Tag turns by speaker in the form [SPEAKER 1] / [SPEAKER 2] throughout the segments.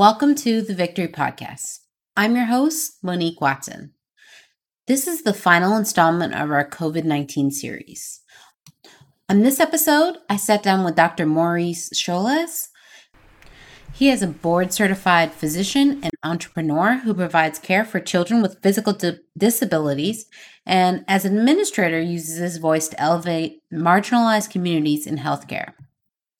[SPEAKER 1] Welcome to the Victory Podcast. I'm your host, Monique Watson. This is the final installment of our COVID 19 series. On this episode, I sat down with Dr. Maurice Sholas. He is a board certified physician and entrepreneur who provides care for children with physical di- disabilities and, as an administrator, uses his voice to elevate marginalized communities in healthcare.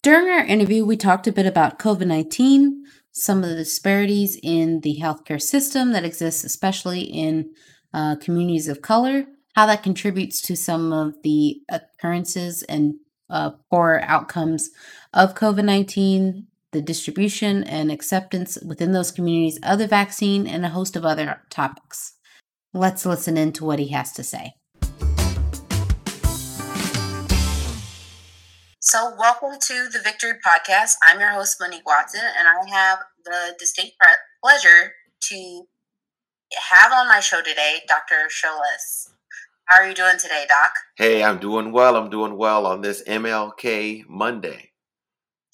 [SPEAKER 1] During our interview, we talked a bit about COVID 19, some of the disparities in the healthcare system that exists, especially in uh, communities of color, how that contributes to some of the occurrences and uh, poor outcomes of COVID 19, the distribution and acceptance within those communities of the vaccine, and a host of other topics. Let's listen in to what he has to say. So, welcome to the Victory Podcast. I'm your host, Monique Watson, and I have the distinct pleasure to have on my show today Dr. Sholas. How are you doing today, Doc?
[SPEAKER 2] Hey, I'm doing well. I'm doing well on this MLK Monday.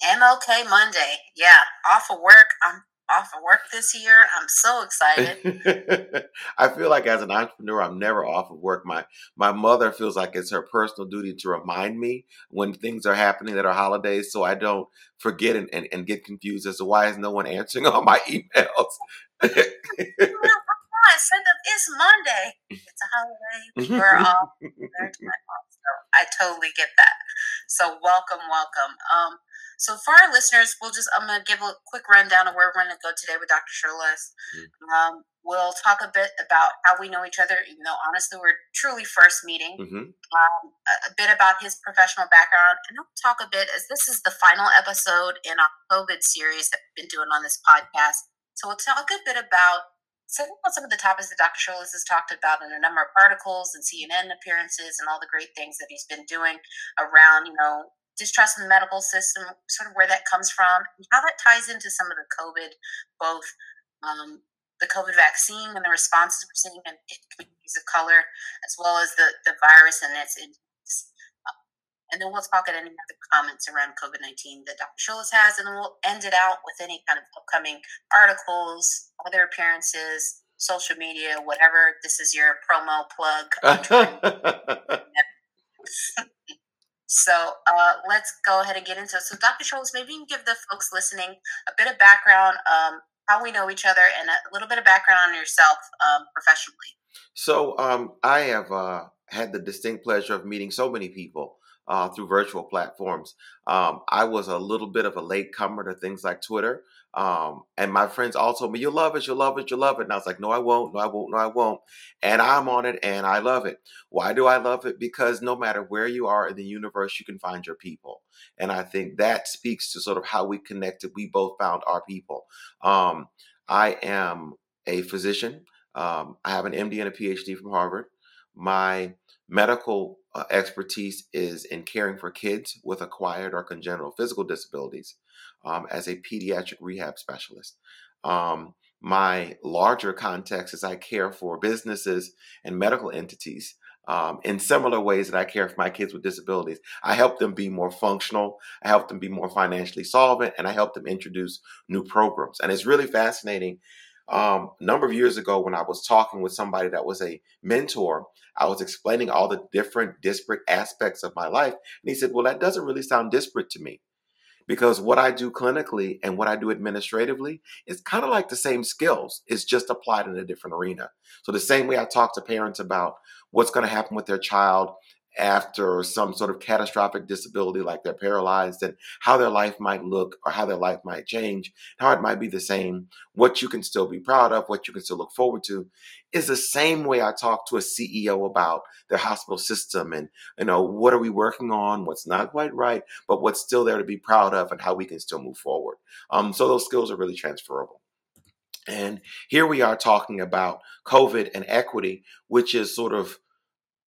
[SPEAKER 1] MLK Monday. Yeah, off of work. I'm off of work this year. I'm so excited.
[SPEAKER 2] I feel like as an entrepreneur, I'm never off of work. My my mother feels like it's her personal duty to remind me when things are happening that are holidays, so I don't forget and, and, and get confused as to why is no one answering all my emails.
[SPEAKER 1] Said that it's Monday. It's a holiday. We're all so I totally get that. So welcome, welcome. Um, so for our listeners, we'll just I'm gonna give a quick rundown of where we're gonna go today with Dr. Sholas. Mm-hmm. Um, we'll talk a bit about how we know each other, even though honestly we're truly first meeting. Mm-hmm. Um, a, a, bit about his professional background, and we'll talk a bit as this is the final episode in our COVID series that we've been doing on this podcast. So we'll talk a bit about some of some of the topics that Dr. Sholas has talked about in a number of articles and CNN appearances and all the great things that he's been doing around, you know, distrust in the medical system, sort of where that comes from, and how that ties into some of the COVID, both um, the COVID vaccine and the responses we're seeing in, communities of color, as well as the, the virus and its and then we'll talk at any other comments around COVID 19 that Dr. Sholas has, and then we'll end it out with any kind of upcoming articles, other appearances, social media, whatever. This is your promo plug. So uh, let's go ahead and get into it. So, Dr. Sholas, maybe you can give the folks listening a bit of background, um, how we know each other, and a little bit of background on yourself um, professionally.
[SPEAKER 2] So, um, I have uh, had the distinct pleasure of meeting so many people uh, through virtual platforms. Um, I was a little bit of a late comer to things like Twitter. Um, and my friends all told me, you'll love it, you'll love it, you'll love it. And I was like, no, I won't, no, I won't, no, I won't. And I'm on it and I love it. Why do I love it? Because no matter where you are in the universe, you can find your people. And I think that speaks to sort of how we connected. We both found our people. Um, I am a physician. Um, I have an MD and a PhD from Harvard. My medical uh, expertise is in caring for kids with acquired or congenital physical disabilities um, as a pediatric rehab specialist. Um, my larger context is I care for businesses and medical entities um, in similar ways that I care for my kids with disabilities. I help them be more functional, I help them be more financially solvent, and I help them introduce new programs. And it's really fascinating um, a number of years ago when I was talking with somebody that was a mentor, I was explaining all the different disparate aspects of my life. And he said, Well, that doesn't really sound disparate to me because what I do clinically and what I do administratively is kind of like the same skills. It's just applied in a different arena. So, the same way I talk to parents about what's going to happen with their child after some sort of catastrophic disability, like they're paralyzed, and how their life might look or how their life might change, how it might be the same, what you can still be proud of, what you can still look forward to, is the same way I talk to a CEO about their hospital system and, you know, what are we working on, what's not quite right, but what's still there to be proud of and how we can still move forward. Um, so those skills are really transferable. And here we are talking about COVID and equity, which is sort of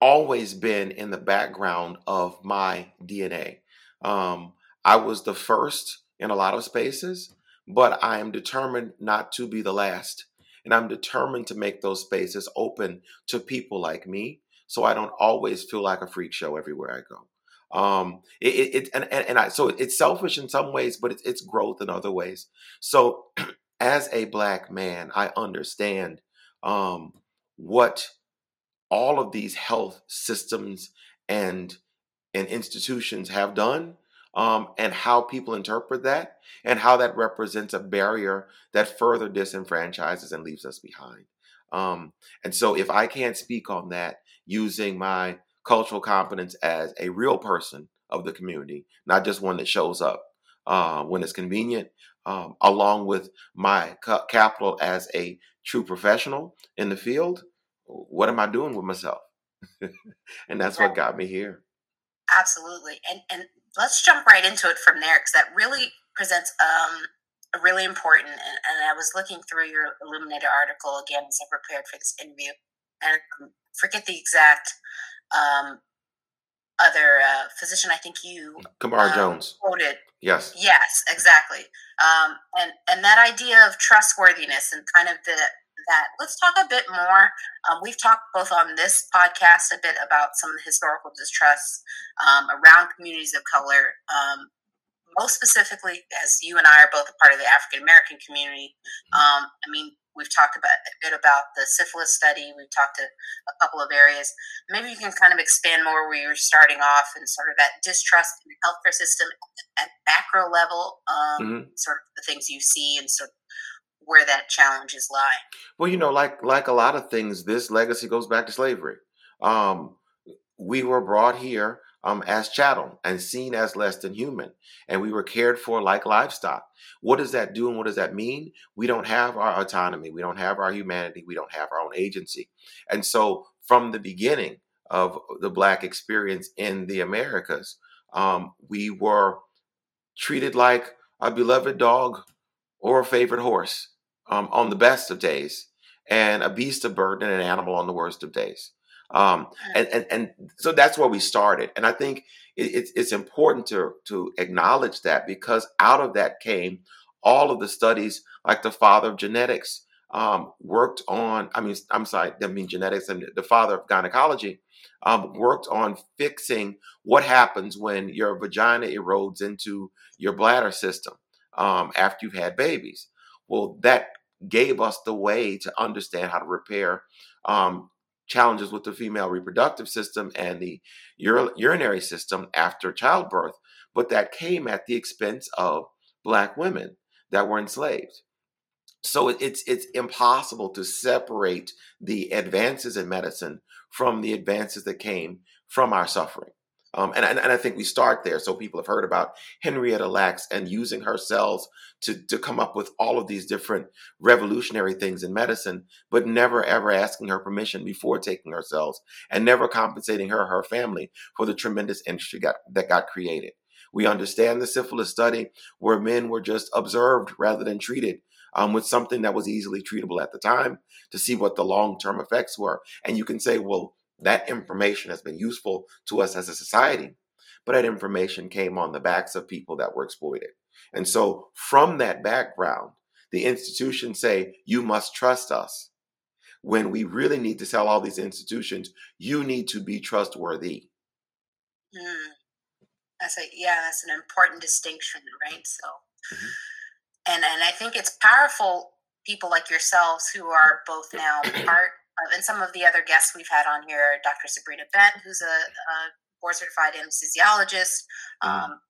[SPEAKER 2] always been in the background of my DNA. Um, I was the first in a lot of spaces, but I am determined not to be the last. And I'm determined to make those spaces open to people like me so I don't always feel like a freak show everywhere I go. Um, it, it, and, and, and I, so it's selfish in some ways, but it's, it's growth in other ways. So as a black man, I understand um, what all of these health systems and and institutions have done um, and how people interpret that and how that represents a barrier that further disenfranchises and leaves us behind. Um, and so, if I can't speak on that using my cultural competence as a real person of the community, not just one that shows up uh, when it's convenient, um, along with my capital as a true professional in the field, what am I doing with myself? and that's what got me here.
[SPEAKER 1] Absolutely. And and let's jump right into it from there because that really presents um, a really important. And, and, I was looking through your Illuminated article again as I prepared for this interview, and um, forget the exact um, other uh, physician. I think you
[SPEAKER 2] Camara um, Jones
[SPEAKER 1] quoted.
[SPEAKER 2] Yes.
[SPEAKER 1] Yes, exactly. Um, and and that idea of trustworthiness and kind of the that. Let's talk a bit more. Um, we've talked both on this podcast a bit about some of the historical distrust um, around communities of color. Um, most specifically, as you and I are both a part of the African American community, um, I mean, we've talked about a bit about the syphilis study. We've talked to a couple of areas. Maybe you can kind of expand more where you're starting off and sort of that distrust in the healthcare system at macro level, um, mm-hmm. sort of the things you see and sort of where that challenges lie.
[SPEAKER 2] Well, you know, like like a lot of things, this legacy goes back to slavery. Um, we were brought here um, as chattel and seen as less than human, and we were cared for like livestock. What does that do, and what does that mean? We don't have our autonomy, we don't have our humanity, we don't have our own agency, and so from the beginning of the black experience in the Americas, um, we were treated like a beloved dog or a favorite horse um, on the best of days, and a beast of burden and an animal on the worst of days. Um, and, and and so that's where we started. And I think it, it's it's important to to acknowledge that because out of that came all of the studies, like the father of genetics um, worked on. I mean, I'm sorry, I mean genetics, and the father of gynecology um, worked on fixing what happens when your vagina erodes into your bladder system um, after you've had babies. Well, that gave us the way to understand how to repair um, challenges with the female reproductive system and the ur- urinary system after childbirth. But that came at the expense of Black women that were enslaved. So it's it's impossible to separate the advances in medicine from the advances that came from our suffering. Um, and, and, and I think we start there. So people have heard about Henrietta Lacks and using her cells to, to come up with all of these different revolutionary things in medicine, but never ever asking her permission before taking her cells and never compensating her her family for the tremendous industry got, that got created. We understand the syphilis study where men were just observed rather than treated um, with something that was easily treatable at the time to see what the long term effects were. And you can say, well, that information has been useful to us as a society, but that information came on the backs of people that were exploited. And so, from that background, the institutions say, You must trust us. When we really need to tell all these institutions, you need to be trustworthy.
[SPEAKER 1] Mm. That's a yeah, that's an important distinction, right? So, mm-hmm. and and I think it's powerful people like yourselves who are both now part and some of the other guests we've had on here, Dr. Sabrina Bent, who's a, a board certified anesthesiologist, mm-hmm. um,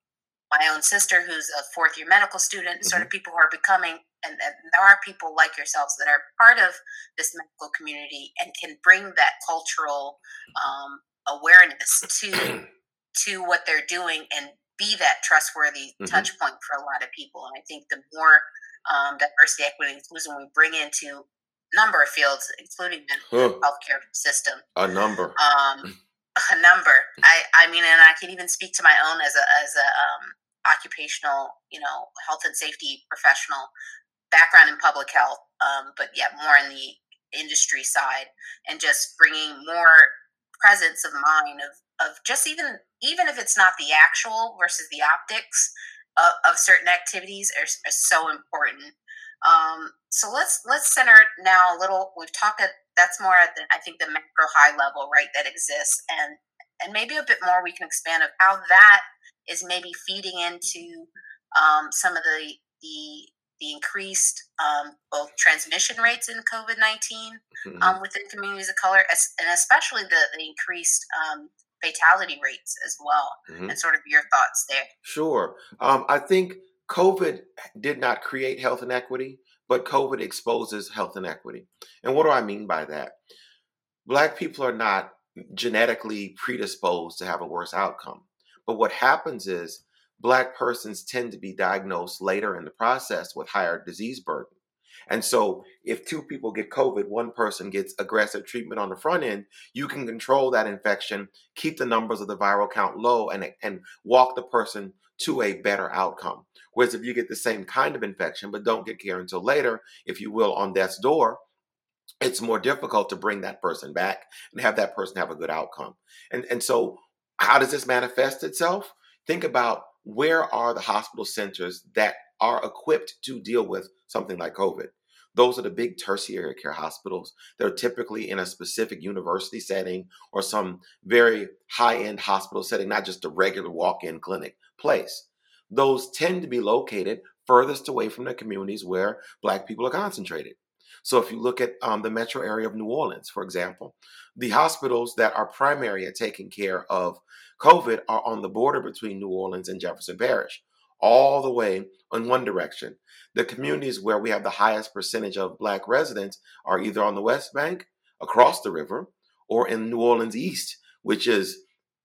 [SPEAKER 1] my own sister, who's a fourth year medical student, mm-hmm. sort of people who are becoming, and, and, there are people like yourselves that are part of this medical community and can bring that cultural um, awareness to to what they're doing and be that trustworthy mm-hmm. touch point for a lot of people. And I think the more um, diversity, equity, inclusion we bring into number of fields, including the huh. healthcare system.
[SPEAKER 2] A number.
[SPEAKER 1] Um, a number. I, I mean, and I can even speak to my own as a as a um, occupational, you know, health and safety professional background in public health, um, but yet more in the industry side, and just bringing more presence of mind of of just even even if it's not the actual versus the optics of, of certain activities are, are so important um, so let's let's center now a little. We've talked at that's more at the, I think the macro high level, right? That exists, and and maybe a bit more we can expand of how that is maybe feeding into um, some of the the the increased um, both transmission rates in COVID 19 mm-hmm. um, within communities of color, and especially the, the increased um, fatality rates as well, mm-hmm. and sort of your thoughts there.
[SPEAKER 2] Sure. Um, I think COVID did not create health inequity, but COVID exposes health inequity. And what do I mean by that? Black people are not genetically predisposed to have a worse outcome. But what happens is Black persons tend to be diagnosed later in the process with higher disease burden. And so, if two people get COVID, one person gets aggressive treatment on the front end, you can control that infection, keep the numbers of the viral count low, and, and walk the person to a better outcome. Whereas if you get the same kind of infection, but don't get care until later, if you will, on death's door, it's more difficult to bring that person back and have that person have a good outcome. And, and so, how does this manifest itself? Think about where are the hospital centers that are equipped to deal with something like COVID? Those are the big tertiary care hospitals. They're typically in a specific university setting or some very high end hospital setting, not just a regular walk in clinic place. Those tend to be located furthest away from the communities where Black people are concentrated. So if you look at um, the metro area of New Orleans, for example, the hospitals that are primary at taking care of COVID are on the border between New Orleans and Jefferson Parish, all the way in one direction. The communities where we have the highest percentage of Black residents are either on the West Bank, across the river, or in New Orleans East, which is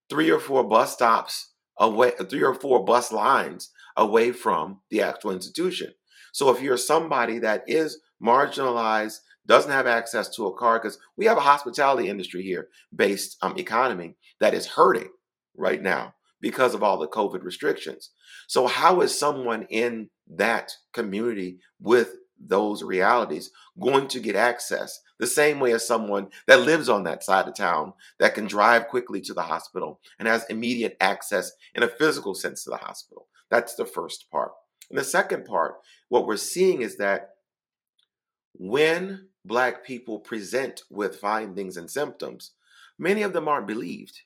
[SPEAKER 2] three or four bus stops away, three or four bus lines away from the actual institution. So if you're somebody that is marginalized, doesn't have access to a car, because we have a hospitality industry here based um, economy that is hurting right now because of all the COVID restrictions. So, how is someone in that community with those realities going to get access the same way as someone that lives on that side of town that can drive quickly to the hospital and has immediate access in a physical sense to the hospital? That's the first part. And the second part, what we're seeing is that when Black people present with findings and symptoms, many of them aren't believed.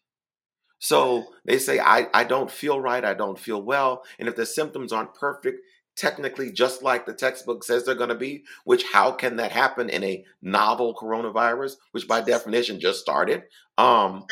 [SPEAKER 2] So they say, I, I don't feel right, I don't feel well. And if the symptoms aren't perfect, technically just like the textbook says they're going to be, which how can that happen in a novel coronavirus, which by definition just started? Um,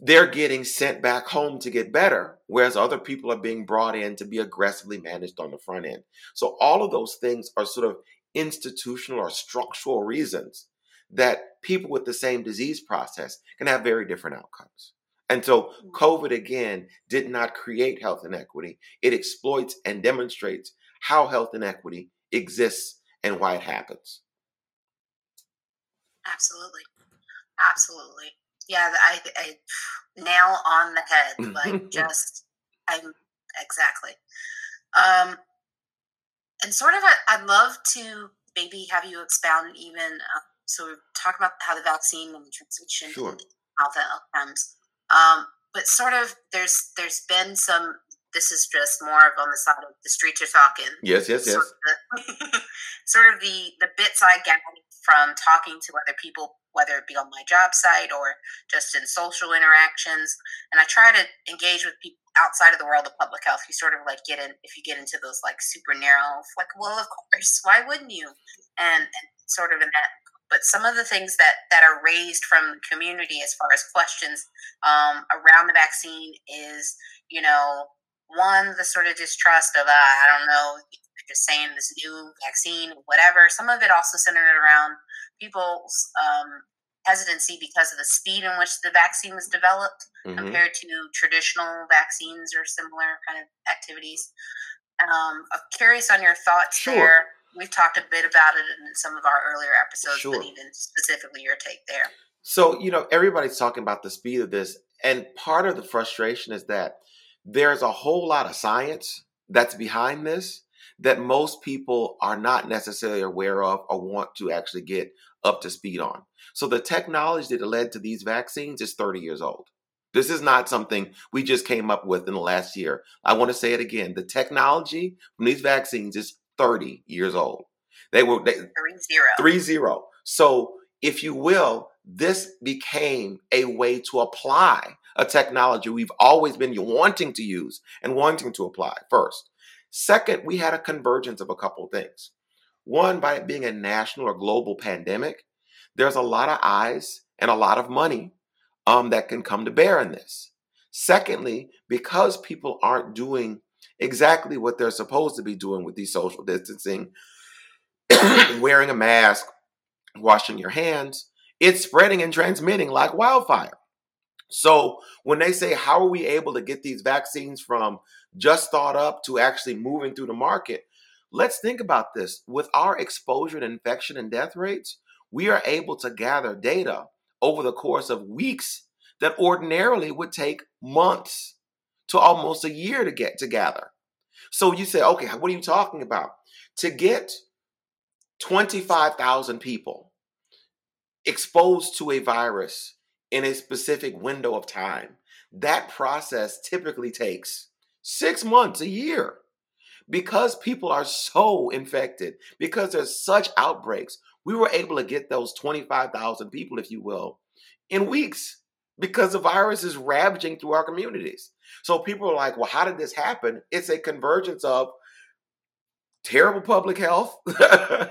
[SPEAKER 2] they're getting sent back home to get better, whereas other people are being brought in to be aggressively managed on the front end. So all of those things are sort of institutional or structural reasons that people with the same disease process can have very different outcomes. And so mm. COVID again did not create health inequity. It exploits and demonstrates how health inequity exists and why it happens.
[SPEAKER 1] Absolutely. Absolutely. Yeah, I, I nail on the head. Like just I'm exactly. Um and sort of I'd love to maybe have you expound even uh, so talk about how the vaccine and the transition sure. health outcomes um, but sort of there's there's been some this is just more of on the side of the street you're talking.
[SPEAKER 2] Yes yes yes.
[SPEAKER 1] Sort of the, sort of the the bits i get from talking to other people whether it be on my job site or just in social interactions. And i try to engage with people outside of the world of public health. You sort of like get in if you get into those like super narrow like well of course why wouldn't you? And, and sort of in that but some of the things that that are raised from the community as far as questions um, around the vaccine is you know one the sort of distrust of uh, i don't know just saying this new vaccine whatever some of it also centered around people's um, hesitancy because of the speed in which the vaccine was developed mm-hmm. compared to traditional vaccines or similar kind of activities um, i'm curious on your thoughts sure. there we've talked a bit about it in some of our earlier episodes, sure. but even specifically your take there.
[SPEAKER 2] So, you know, everybody's talking about the speed of this. And part of the frustration is that there's a whole lot of science that's behind this that most people are not necessarily aware of or want to actually get up to speed on. So, the technology that led to these vaccines is 30 years old. This is not something we just came up with in the last year. I want to say it again. The technology from these vaccines is 30 years old. They were they,
[SPEAKER 1] three zero.
[SPEAKER 2] Three zero. So, if you will, this became a way to apply a technology we've always been wanting to use and wanting to apply first. Second, we had a convergence of a couple of things. One, by it being a national or global pandemic, there's a lot of eyes and a lot of money um, that can come to bear in this. Secondly, because people aren't doing exactly what they're supposed to be doing with these social distancing, wearing a mask, washing your hands, it's spreading and transmitting like wildfire. So when they say, how are we able to get these vaccines from just thought up to actually moving through the market? Let's think about this. With our exposure to infection and death rates, we are able to gather data over the course of weeks that ordinarily would take months to almost a year to get to gather. So you say, okay, what are you talking about? To get 25,000 people exposed to a virus in a specific window of time, that process typically takes six months, a year. Because people are so infected, because there's such outbreaks, we were able to get those 25,000 people, if you will, in weeks because the virus is ravaging through our communities. So people are like, well, how did this happen? It's a convergence of terrible public health, a,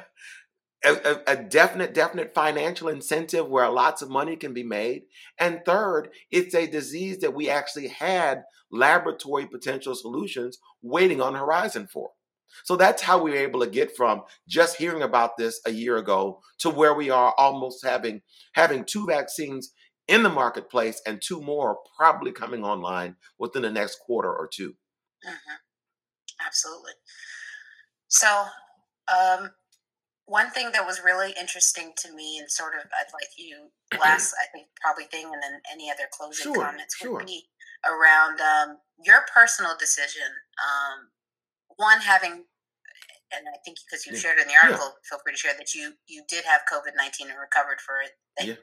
[SPEAKER 2] a, definite, definite financial incentive where lots of money can be made. And third, it's a disease that we actually had laboratory potential solutions waiting on the horizon for. So that's how we were able to get from just hearing about this a year ago to where we are almost having having two vaccines in the marketplace and two more probably coming online within the next quarter or 2
[SPEAKER 1] mm-hmm. Absolutely. So, um, one thing that was really interesting to me, and sort of I'd like you last, I think, probably thing, and then any other closing sure, comments sure. would be around um, your personal decision. Um, one having, and I think because you yeah. shared in the article, yeah. feel free to share that you you did have COVID nineteen and recovered for it. Thank, yeah.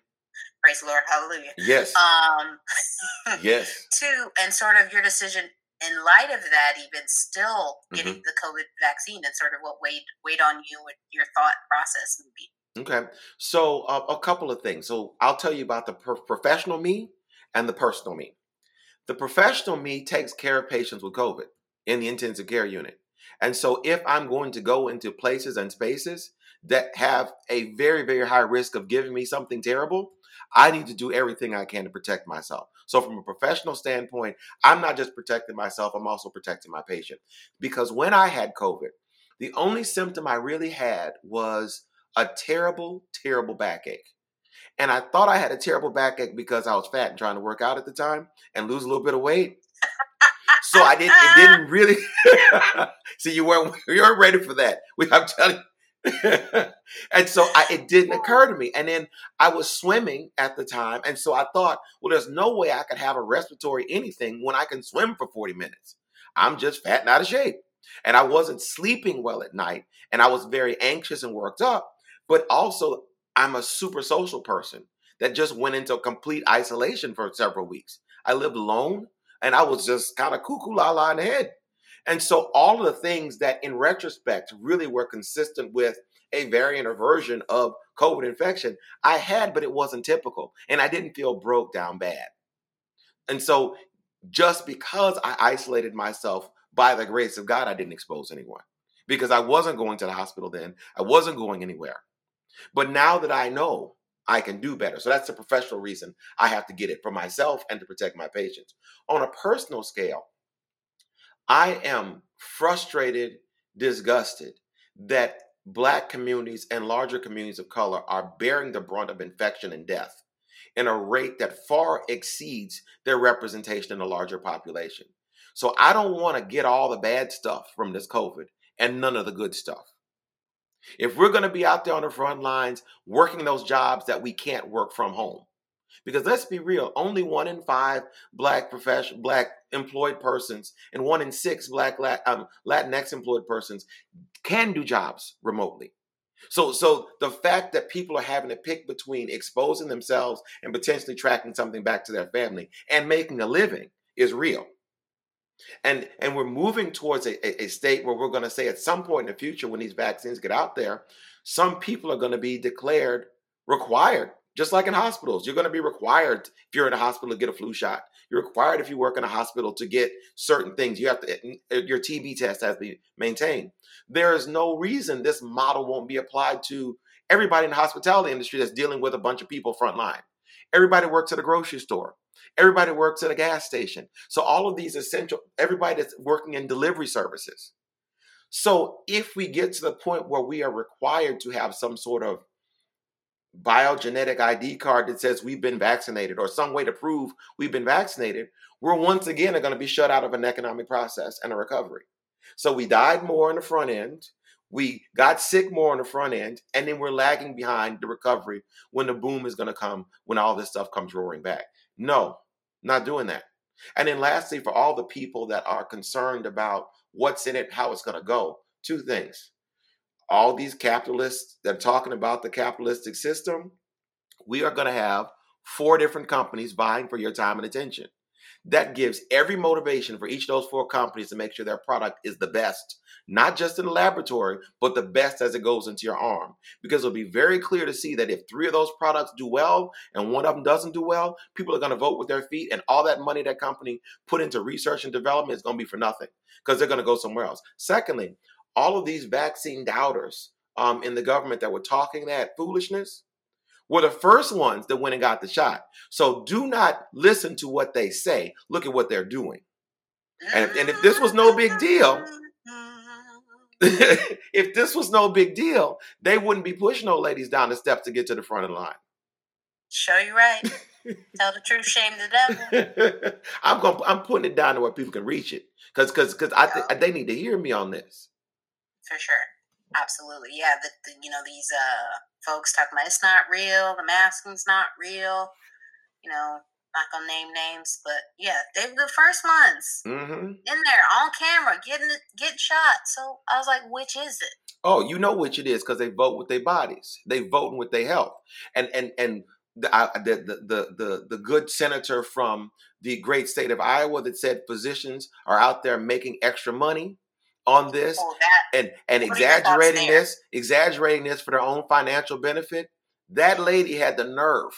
[SPEAKER 1] Praise the Lord, Hallelujah.
[SPEAKER 2] Yes.
[SPEAKER 1] Um,
[SPEAKER 2] yes.
[SPEAKER 1] Two, and sort of your decision in light of that, even still getting mm-hmm. the COVID vaccine and sort of what weighed weighed on you and your thought process maybe.
[SPEAKER 2] Okay, so uh, a couple of things. So I'll tell you about the pro- professional me and the personal me. The professional me takes care of patients with COVID in the intensive care unit. And so if I'm going to go into places and spaces that have a very, very high risk of giving me something terrible, I need to do everything I can to protect myself. So, from a professional standpoint, I'm not just protecting myself, I'm also protecting my patient. Because when I had COVID, the only symptom I really had was a terrible, terrible backache. And I thought I had a terrible backache because I was fat and trying to work out at the time and lose a little bit of weight. So I didn't. It didn't really. See, you weren't. You weren't ready for that. We, I'm telling and so I, it didn't occur to me. And then I was swimming at the time. And so I thought, well, there's no way I could have a respiratory anything when I can swim for 40 minutes. I'm just fat and out of shape. And I wasn't sleeping well at night. And I was very anxious and worked up. But also, I'm a super social person that just went into complete isolation for several weeks. I lived alone and I was just kind of cuckoo la la in the head. And so all of the things that in retrospect really were consistent with a variant or version of COVID infection, I had, but it wasn't typical. And I didn't feel broke down bad. And so just because I isolated myself by the grace of God, I didn't expose anyone because I wasn't going to the hospital then. I wasn't going anywhere. But now that I know I can do better. So that's the professional reason I have to get it for myself and to protect my patients. On a personal scale, I am frustrated, disgusted that Black communities and larger communities of color are bearing the brunt of infection and death in a rate that far exceeds their representation in the larger population. So I don't want to get all the bad stuff from this COVID and none of the good stuff. If we're going to be out there on the front lines working those jobs that we can't work from home, because let's be real, only one in five black profession, black employed persons, and one in six black um, Latinx employed persons can do jobs remotely. So, so the fact that people are having to pick between exposing themselves and potentially tracking something back to their family and making a living is real. And and we're moving towards a, a state where we're going to say at some point in the future, when these vaccines get out there, some people are going to be declared required Just like in hospitals, you're going to be required if you're in a hospital to get a flu shot. You're required if you work in a hospital to get certain things. You have to uh, your TB test has to be maintained. There is no reason this model won't be applied to everybody in the hospitality industry that's dealing with a bunch of people frontline. Everybody works at a grocery store. Everybody works at a gas station. So all of these essential, everybody that's working in delivery services. So if we get to the point where we are required to have some sort of biogenetic ID card that says we've been vaccinated or some way to prove we've been vaccinated, we're once again are going to be shut out of an economic process and a recovery. So we died more in the front end. We got sick more on the front end, and then we're lagging behind the recovery when the boom is going to come, when all this stuff comes roaring back. No, not doing that. And then lastly, for all the people that are concerned about what's in it, how it's going to go, two things. All these capitalists that are talking about the capitalistic system, we are going to have four different companies vying for your time and attention. That gives every motivation for each of those four companies to make sure their product is the best not just in the laboratory, but the best as it goes into your arm. Because it'll be very clear to see that if three of those products do well and one of them doesn't do well, people are going to vote with their feet, and all that money that company put into research and development is going to be for nothing because they're going to go somewhere else. Secondly, all of these vaccine doubters um, in the government that were talking that foolishness were the first ones that went and got the shot. So do not listen to what they say. Look at what they're doing. And if, and if this was no big deal, if this was no big deal, they wouldn't be pushing old ladies down the steps to get to the front of the line.
[SPEAKER 1] Show you right. Tell the truth, shame the devil.
[SPEAKER 2] I'm going. I'm putting it down to where people can reach it, because because because I think they need to hear me on this.
[SPEAKER 1] For sure, absolutely, yeah. The, the you know these uh folks talking about it's not real, the masking's not real. You know, not gonna name names, but yeah, they were the first ones mm-hmm. in there on camera getting getting shot. So I was like, which is it?
[SPEAKER 2] Oh, you know which it is because they vote with their bodies. They voting with their health, and and and the, the, the the the good senator from the great state of Iowa that said physicians are out there making extra money on this oh, and and exaggerating this, exaggerating this for their own financial benefit. That lady had the nerve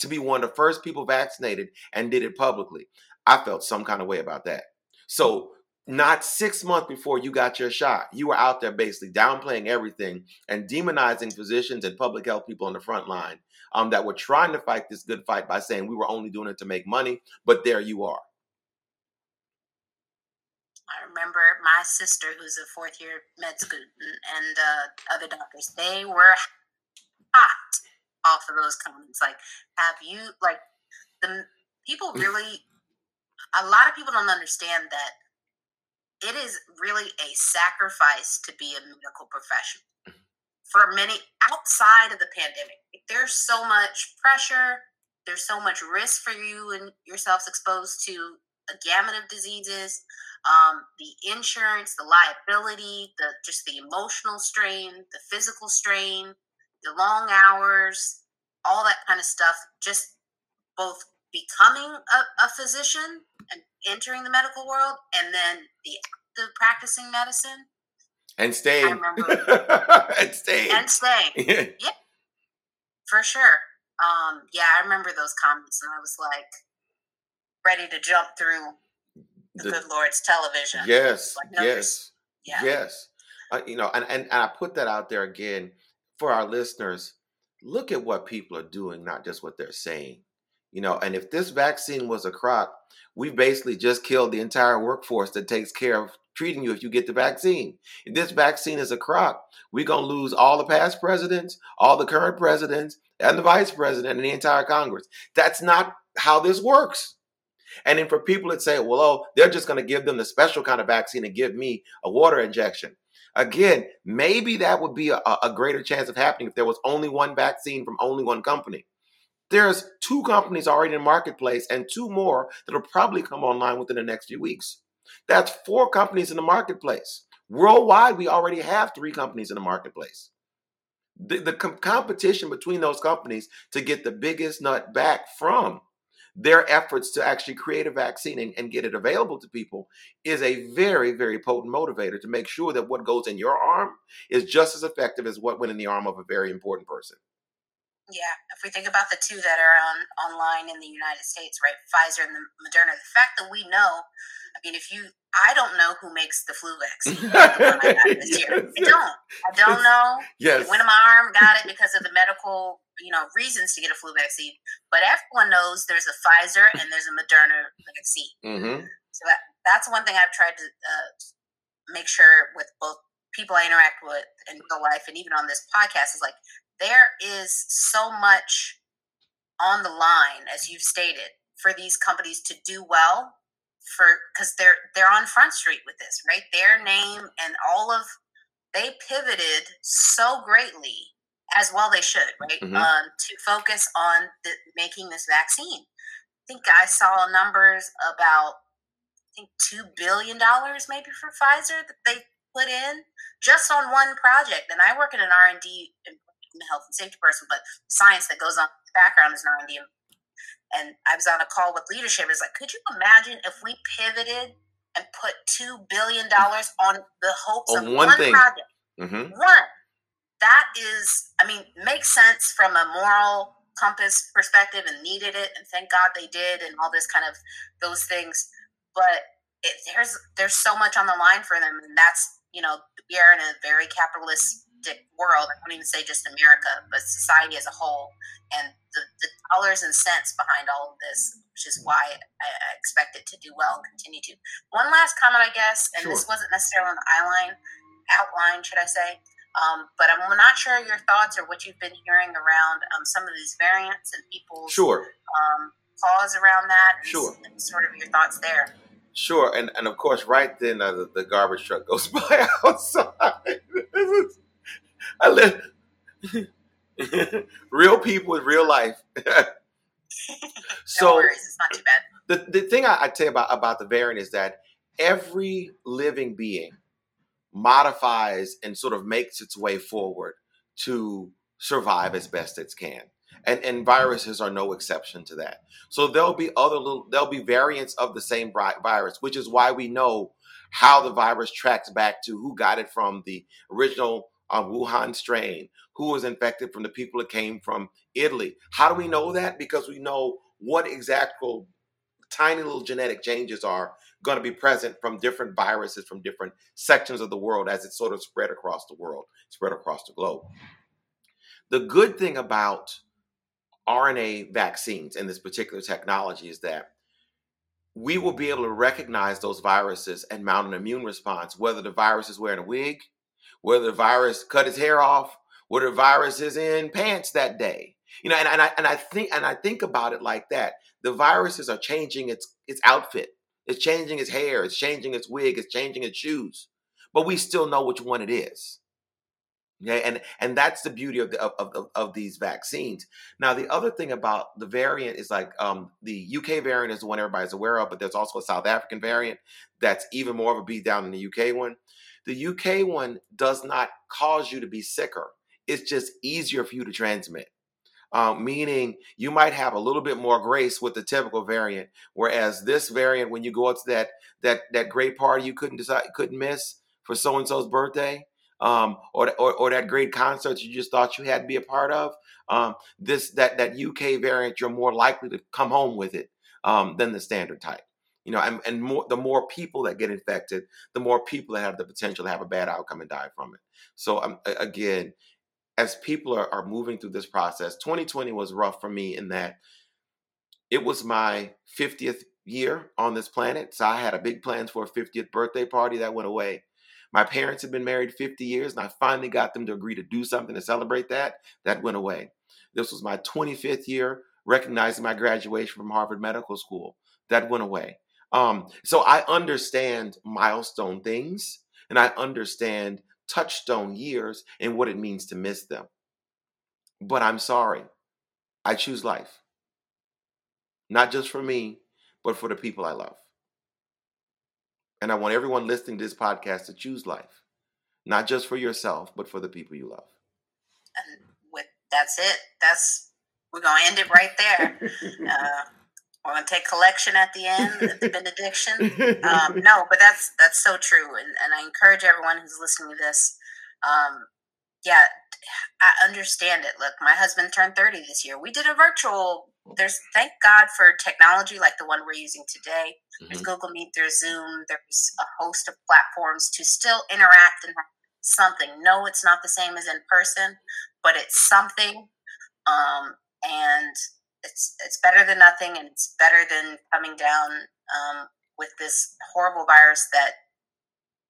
[SPEAKER 2] to be one of the first people vaccinated and did it publicly. I felt some kind of way about that. So, not six months before you got your shot, you were out there basically downplaying everything and demonizing physicians and public health people on the front line um, that were trying to fight this good fight by saying we were only doing it to make money. But there you are.
[SPEAKER 1] I remember my sister, who's a fourth year med student, and uh, other doctors, they were hot off of those comments. Like, have you like the people really? a lot of people don't understand that it is really a sacrifice to be a medical professional. For many outside of the pandemic, there's so much pressure. There's so much risk for you and yourselves exposed to a gamut of diseases. Um, the insurance, the liability, the just the emotional strain, the physical strain, the long hours, all that kind of stuff, just both becoming a, a physician and entering the medical world and then the active practicing medicine.
[SPEAKER 2] And staying. and staying.
[SPEAKER 1] And staying. yeah. yeah. For sure. Um, yeah, I remember those comments and I was like ready to jump through the, the good Lord's television.
[SPEAKER 2] Yes. Like, yes. Yeah. Yes. Uh, you know, and, and, and I put that out there again for our listeners. Look at what people are doing, not just what they're saying. You know, and if this vaccine was a crock, we basically just killed the entire workforce that takes care of treating you if you get the vaccine. If this vaccine is a crock, we're going to lose all the past presidents, all the current presidents, and the vice president and the entire Congress. That's not how this works. And then for people that say, well, oh, they're just going to give them the special kind of vaccine and give me a water injection. Again, maybe that would be a, a greater chance of happening if there was only one vaccine from only one company. There's two companies already in the marketplace and two more that'll probably come online within the next few weeks. That's four companies in the marketplace. Worldwide, we already have three companies in the marketplace. The, the com- competition between those companies to get the biggest nut back from their efforts to actually create a vaccine and, and, get it available to people is a very, very potent motivator to make sure that what goes in your arm is just as effective as what went in the arm of a very important person.
[SPEAKER 1] Yeah, if we think about the two that are on online in the United States, right, Pfizer and the Moderna, the fact that we know, I mean, if you, I don't know who makes the flu vaccine. Year. I don't. I don't know.
[SPEAKER 2] Yes.
[SPEAKER 1] Went in my arm, got it because of the medical, you know, reasons to get a flu vaccine. But everyone knows there's a Pfizer and there's a Moderna vaccine.
[SPEAKER 2] Mm-hmm.
[SPEAKER 1] So that, that's one thing I've tried to uh, make sure with both people I interact with in real life and even on this podcast is like there is so much on the line, as you've stated, for these companies to do well for because they're they're on front street with this, right? Their name and all of they pivoted so greatly as well they should, right? Mm-hmm. Um, to focus on the, making this vaccine. I think I saw numbers about I think two billion dollars maybe for Pfizer that they put in just on one project. And I work in an R and D health and safety person, but science that goes on in the background is R&D. And I was on a call with leadership. It's like, could you imagine if we pivoted and put two billion dollars on the hopes on of one, one project, mm-hmm. one that is, I mean, makes sense from a moral compass perspective, and needed it, and thank God they did, and all this kind of those things. But it, there's there's so much on the line for them, and that's you know we are in a very capitalistic world, I won't even say just America, but society as a whole, and the, the dollars and cents behind all of this, which is why I, I, expect it to do well and continue to. One last comment, I guess, and sure. this wasn't necessarily on the outline, outline, should I say, um, but I'm not sure your thoughts or what you've been hearing around um, some of these variants and people's
[SPEAKER 2] sure.
[SPEAKER 1] um, pause around that. And,
[SPEAKER 2] sure.
[SPEAKER 1] And sort of your thoughts there.
[SPEAKER 2] Sure, and and of course, right then uh, the, the, garbage truck goes by outside. I live real people in real life.
[SPEAKER 1] so no worries, it's not too
[SPEAKER 2] bad. The the thing I, I tell you about about the variant is that every living being modifies and sort of makes its way forward to survive as best it can. And, and viruses are no exception to that. So there'll be other little, there'll be variants of the same virus, which is why we know how the virus tracks back to who got it from the original uh, Wuhan strain, who was infected from the people that came from Italy. How do we know that? Because we know what exact little tiny little genetic changes are going to be present from different viruses from different sections of the world as it sort of spread across the world, spread across the globe. The good thing about RNA vaccines and this particular technology is that we will be able to recognize those viruses and mount an immune response, whether the virus is wearing a wig, whether the virus cut his hair off, whether the virus is in pants that day. You know, and, and I and I think and I think about it like that. The viruses are changing its its outfit. It's changing its hair, it's changing its wig, it's changing its shoes. But we still know which one it is. Okay, and and that's the beauty of the of, of, of these vaccines. Now, the other thing about the variant is like um, the UK variant is the one everybody's aware of, but there's also a South African variant that's even more of a beat down than the UK one. The UK one does not cause you to be sicker. It's just easier for you to transmit. Um, meaning you might have a little bit more grace with the typical variant, whereas this variant, when you go up to that that that great party you couldn't decide couldn't miss for so and so's birthday, um, or, or, or that great concert you just thought you had to be a part of, um, this that that UK variant, you're more likely to come home with it um, than the standard type you know, and, and more the more people that get infected, the more people that have the potential to have a bad outcome and die from it. So um, again, as people are, are moving through this process, 2020 was rough for me in that it was my 50th year on this planet. So I had a big plans for a 50th birthday party that went away. My parents had been married 50 years, and I finally got them to agree to do something to celebrate that. That went away. This was my 25th year recognizing my graduation from Harvard Medical School. That went away. Um, so I understand milestone things and I understand touchstone years and what it means to miss them. But I'm sorry, I choose life. Not just for me, but for the people I love. And I want everyone listening to this podcast to choose life, not just for yourself, but for the people you love.
[SPEAKER 1] And with that's it. That's we're gonna end it right there. Uh, take collection at the end, the benediction. Um, no, but that's that's so true, and, and I encourage everyone who's listening to this. Um,
[SPEAKER 3] yeah, I understand it. Look, my husband turned 30 this year. We did a virtual. There's thank God for technology like the one we're using today. Mm-hmm. There's Google Meet, there's Zoom, there's a host of platforms to still interact and something. No, it's not the same as in person, but it's something. Um, and it's it's better than nothing, and it's better than coming down um, with this horrible virus that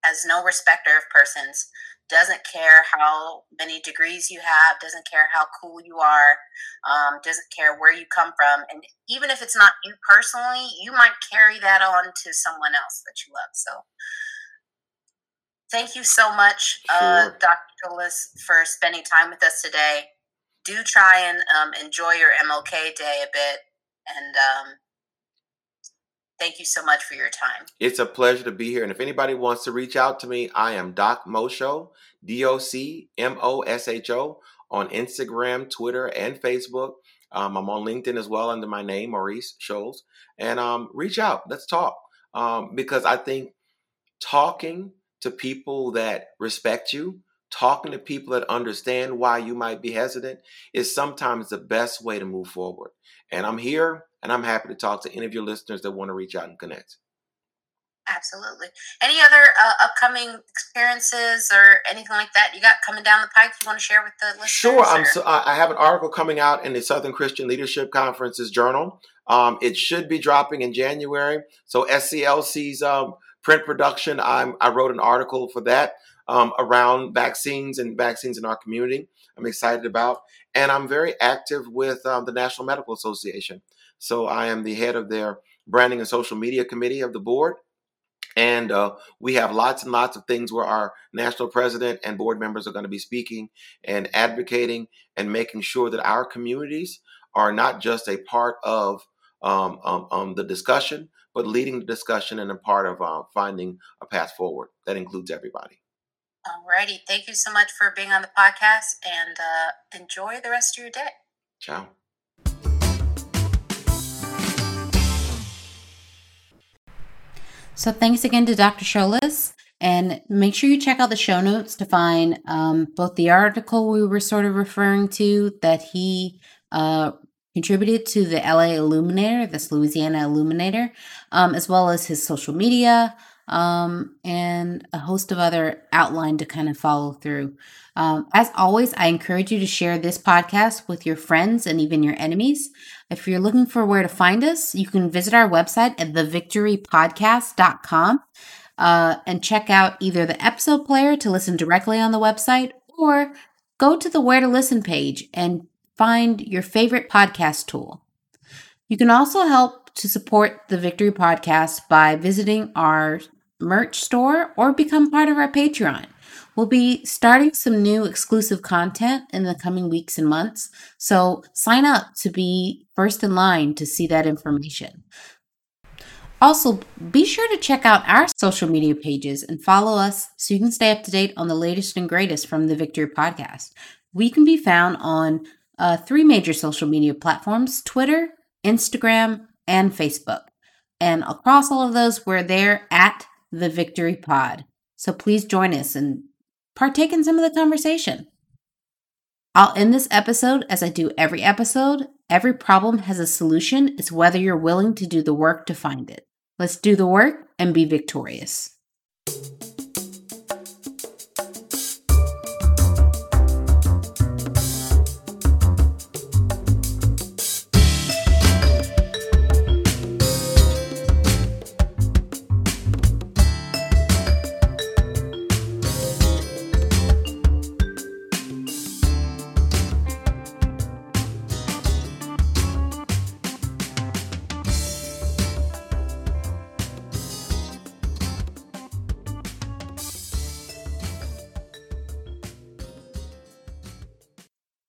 [SPEAKER 3] has no respecter of persons doesn't care how many degrees you have, doesn't care how cool you are, um, doesn't care where you come from. And even if it's not you personally, you might carry that on to someone else that you love. So thank you so much, uh, sure. uh, Dr. Sholas, for spending time with us today. Do try and um, enjoy your MLK day a bit. And um, Thank you so much for your time.
[SPEAKER 2] It's a pleasure to be here. And if anybody wants to reach out to me, I am Doc Mosho, D O C M O S H O, on Instagram, Twitter, and Facebook. Um, I'm on LinkedIn as well under my name, Maurice Sholas. And um, reach out. Let's talk. Um, because I think talking to people that respect you, talking to people that understand why you might be hesitant is sometimes the best way to move forward. And I'm here and I'm happy to talk to any of your listeners that want to reach out and connect.
[SPEAKER 3] Absolutely. Any other uh, upcoming experiences or anything like that you got coming down the pike you want to share with the listeners?
[SPEAKER 2] Sure. I'm so, I have an article coming out in the Southern Christian Leadership Conference's journal. Um, it should be dropping in January. So SCLC's um, print production, I'm, I wrote an article for that um, around vaccines and vaccines in our community. I'm excited about, and I'm very active with um, the National Medical Association. So I am the head of their branding and social media committee of the board. And uh, we have lots and lots of things where our national president and board members are going to be speaking and advocating and making sure that our communities are not just a part of um, um, um, the discussion, but leading the discussion and a part of uh, finding a path forward that includes everybody.
[SPEAKER 3] Alrighty. Thank you so much for being on the podcast and uh, enjoy the rest of your day.
[SPEAKER 2] Ciao.
[SPEAKER 1] So thanks again to Dr. Sholas. And make sure you check out the show notes to find um, both the article we were sort of referring to that he uh, contributed to the LA Illuminator, this Louisiana Illuminator, um, as well as his social media, um, and a host of other outline to kind of follow through. Um, as always, I encourage you to share this podcast with your friends and even your enemies. If you're looking for where to find us, you can visit our website at thevictorypodcast.com uh, and check out either the episode player to listen directly on the website or go to the Where to Listen page and find your favorite podcast tool. You can also help to support the Victory Podcast by visiting our merch store or become part of our Patreon. We'll be starting some new exclusive content in the coming weeks and months, so sign up to be first in line to see that information. Also, be sure to check out our social media pages and follow us so you can stay up to date on the latest and greatest from the Victory Podcast. We can be found on uh, three major social media platforms Twitter, Instagram, and Facebook. And across all of those, we're there at the Victory Pod. So please join us and partake in some of the conversation. I'll end this episode as I do every episode. Every problem has a solution. It's whether you're willing to do the work to find it. Let's do the work and be victorious.